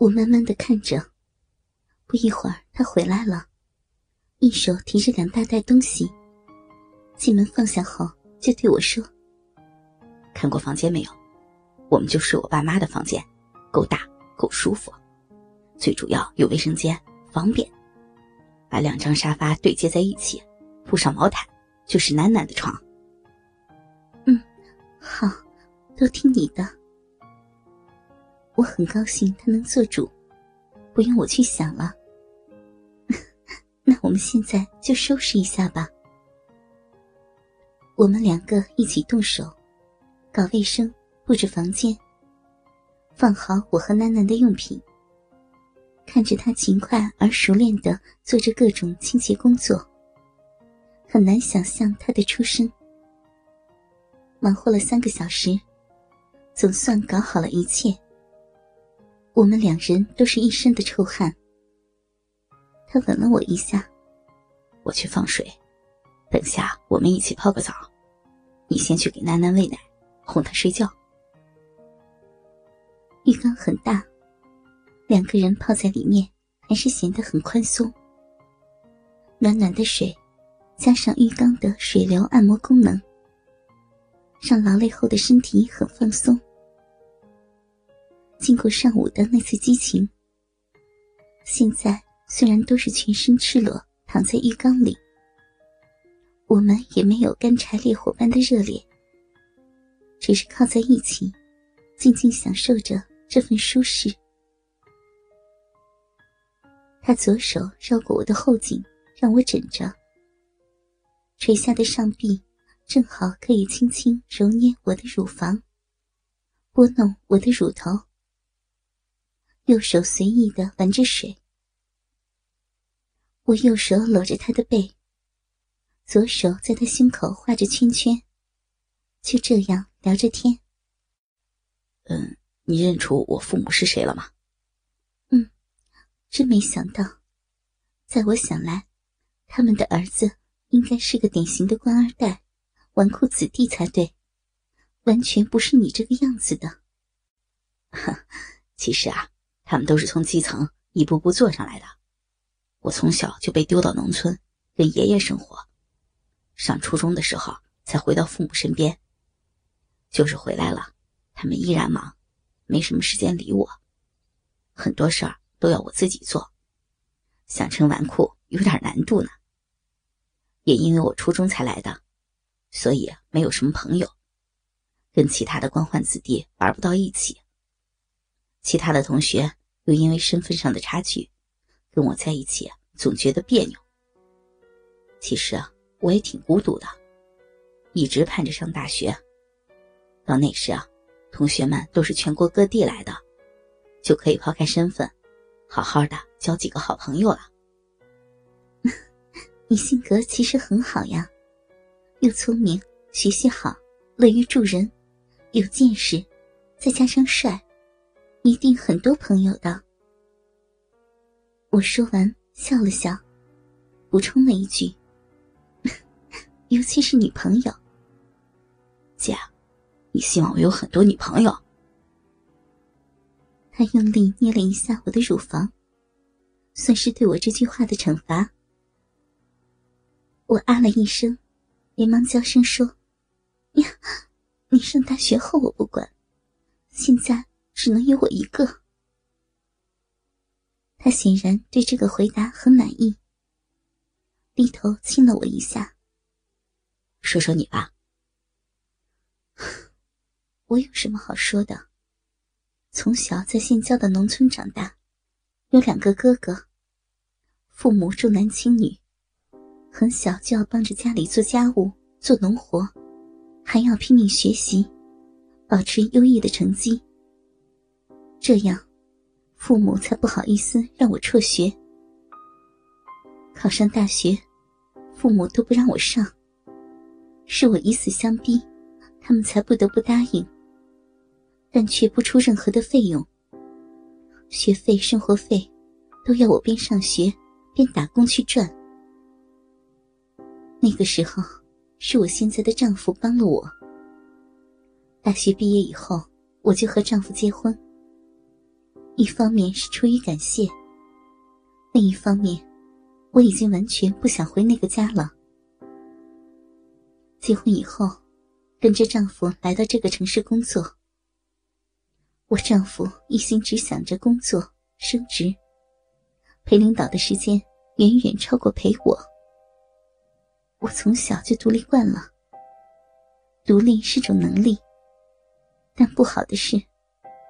我慢慢的看着，不一会儿他回来了，一手提着两大袋东西。进门放下后，就对我说：“看过房间没有？我们就睡我爸妈的房间，够大，够舒服，最主要有卫生间，方便。把两张沙发对接在一起，铺上毛毯，就是楠楠的床。”嗯，好，都听你的。我很高兴他能做主，不用我去想了。那我们现在就收拾一下吧。我们两个一起动手，搞卫生，布置房间，放好我和楠楠的用品。看着他勤快而熟练的做着各种清洁工作，很难想象他的出身。忙活了三个小时，总算搞好了一切。我们两人都是一身的臭汗。他吻了我一下，我去放水，等下我们一起泡个澡。你先去给楠楠喂奶，哄她睡觉。浴缸很大，两个人泡在里面还是显得很宽松。暖暖的水，加上浴缸的水流按摩功能，让劳累后的身体很放松。经过上午的那次激情，现在虽然都是全身赤裸躺在浴缸里。我们也没有干柴烈火般的热烈，只是靠在一起，静静享受着这份舒适。他左手绕过我的后颈，让我枕着，垂下的上臂正好可以轻轻揉捏我的乳房，拨弄我的乳头。右手随意的玩着水，我右手搂着他的背。左手在他胸口画着圈圈，就这样聊着天。嗯，你认出我父母是谁了吗？嗯，真没想到，在我想来，他们的儿子应该是个典型的官二代、纨绔子弟才对，完全不是你这个样子的。其实啊，他们都是从基层一步步做上来的。我从小就被丢到农村，跟爷爷生活。上初中的时候才回到父母身边，就是回来了，他们依然忙，没什么时间理我，很多事儿都要我自己做，想成纨绔有点难度呢。也因为我初中才来的，所以没有什么朋友，跟其他的官宦子弟玩不到一起。其他的同学又因为身份上的差距，跟我在一起总觉得别扭。其实啊。我也挺孤独的，一直盼着上大学。到那时啊，同学们都是全国各地来的，就可以抛开身份，好好的交几个好朋友了。你性格其实很好呀，又聪明，学习好，乐于助人，有见识，再加上帅，一定很多朋友的。我说完笑了笑，补充了一句。尤其是女朋友，姐，你希望我有很多女朋友？他用力捏了一下我的乳房，算是对我这句话的惩罚。我啊了一声，连忙娇声说：“呀，你上大学后我不管，现在只能有我一个。”他显然对这个回答很满意，低头亲了我一下。说说你吧，我有什么好说的？从小在县郊的农村长大，有两个哥哥，父母重男轻女，很小就要帮着家里做家务、做农活，还要拼命学习，保持优异的成绩。这样，父母才不好意思让我辍学。考上大学，父母都不让我上。是我以死相逼，他们才不得不答应，但却不出任何的费用。学费、生活费，都要我边上学边打工去赚。那个时候，是我现在的丈夫帮了我。大学毕业以后，我就和丈夫结婚。一方面是出于感谢，另一方面，我已经完全不想回那个家了。结婚以后，跟着丈夫来到这个城市工作。我丈夫一心只想着工作升职，陪领导的时间远远超过陪我。我从小就独立惯了，独立是种能力，但不好的是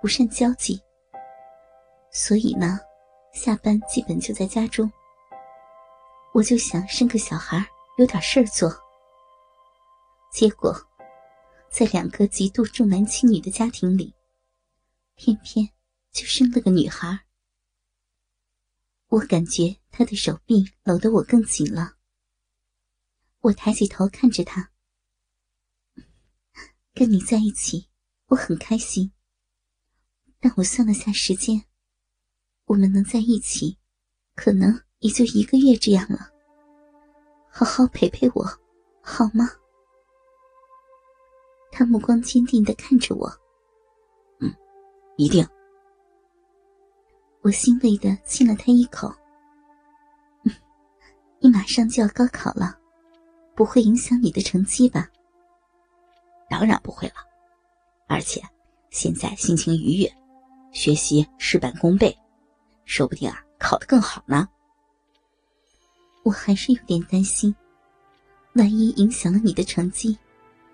不善交际。所以呢，下班基本就在家中。我就想生个小孩，有点事儿做。结果，在两个极度重男轻女的家庭里。偏偏就生了个女孩，我感觉他的手臂搂得我更紧了。我抬起头看着他，跟你在一起，我很开心。但我算了下时间，我们能在一起，可能也就一个月这样了。好好陪陪我，好吗？他目光坚定的看着我。嗯一定。我欣慰的亲了他一口。嗯你马上就要高考了，不会影响你的成绩吧？当然不会了，而且现在心情愉悦，学习事半功倍，说不定啊考得更好呢。我还是有点担心，万一影响了你的成绩，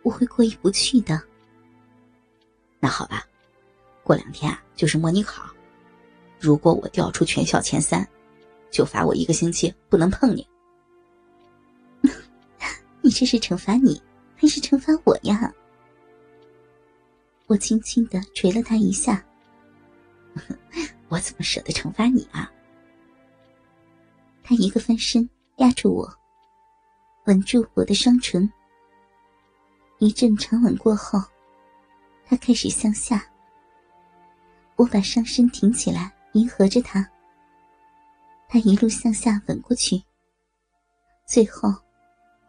我会过意不去的。那好吧。过两天啊，就是模拟考。如果我掉出全校前三，就罚我一个星期不能碰你。你这是惩罚你，还是惩罚我呀？我轻轻的捶了他一下。我怎么舍得惩罚你啊？他一个翻身压住我，吻住我的双唇。一阵长吻过后，他开始向下。我把上身挺起来，迎合着他。他一路向下吻过去，最后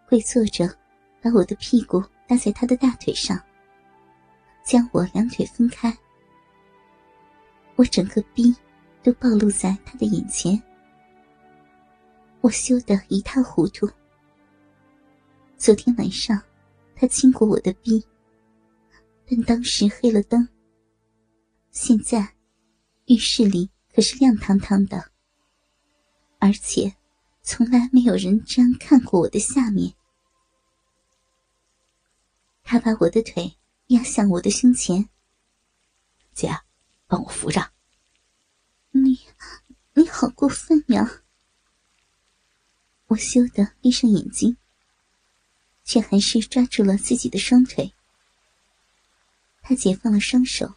跪坐着，把我的屁股搭在他的大腿上，将我两腿分开。我整个逼都暴露在他的眼前，我羞得一塌糊涂。昨天晚上，他亲过我的逼，但当时黑了灯。现在，浴室里可是亮堂堂的，而且从来没有人这样看过我的下面。他把我的腿压向我的胸前，姐，帮我扶着。你，你好过分呀！我羞得闭上眼睛，却还是抓住了自己的双腿。他解放了双手。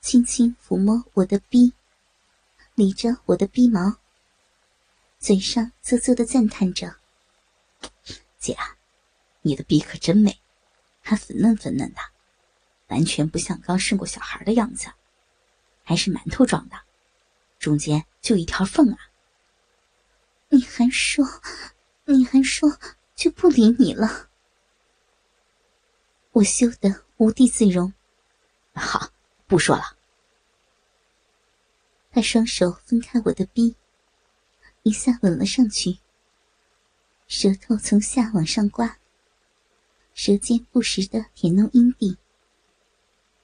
轻轻抚摸我的逼，理着我的逼毛，嘴上啧啧的赞叹着：“姐，你的逼可真美，还粉嫩粉嫩的，完全不像刚生过小孩的样子，还是馒头状的，中间就一条缝啊！”你还说，你还说就不理你了？我羞得无地自容。好。不说了。他双手分开我的臂，一下吻了上去。舌头从下往上刮，舌尖不时的舔弄阴蒂，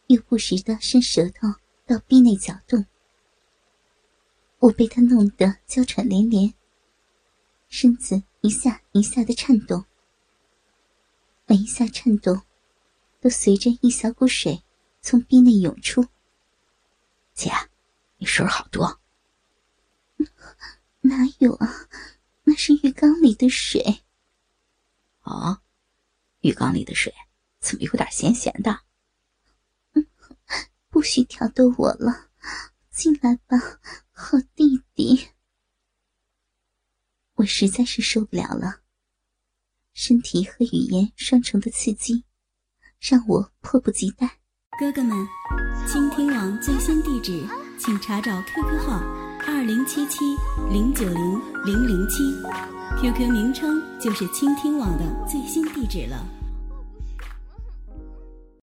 又不时的伸舌头到壁内搅动。我被他弄得娇喘连连，身子一下一下的颤动，每一下颤动，都随着一小股水。从壁内涌出，姐，你水好多。哪有啊？那是浴缸里的水。哦，浴缸里的水怎么有点咸咸的？不许挑逗我了，进来吧，好弟弟。我实在是受不了了，身体和语言双重的刺激，让我迫不及待。哥哥们，倾听网最新地址，请查找 QQ 号二零七七零九零零零七，QQ 名称就是倾听网的最新地址了。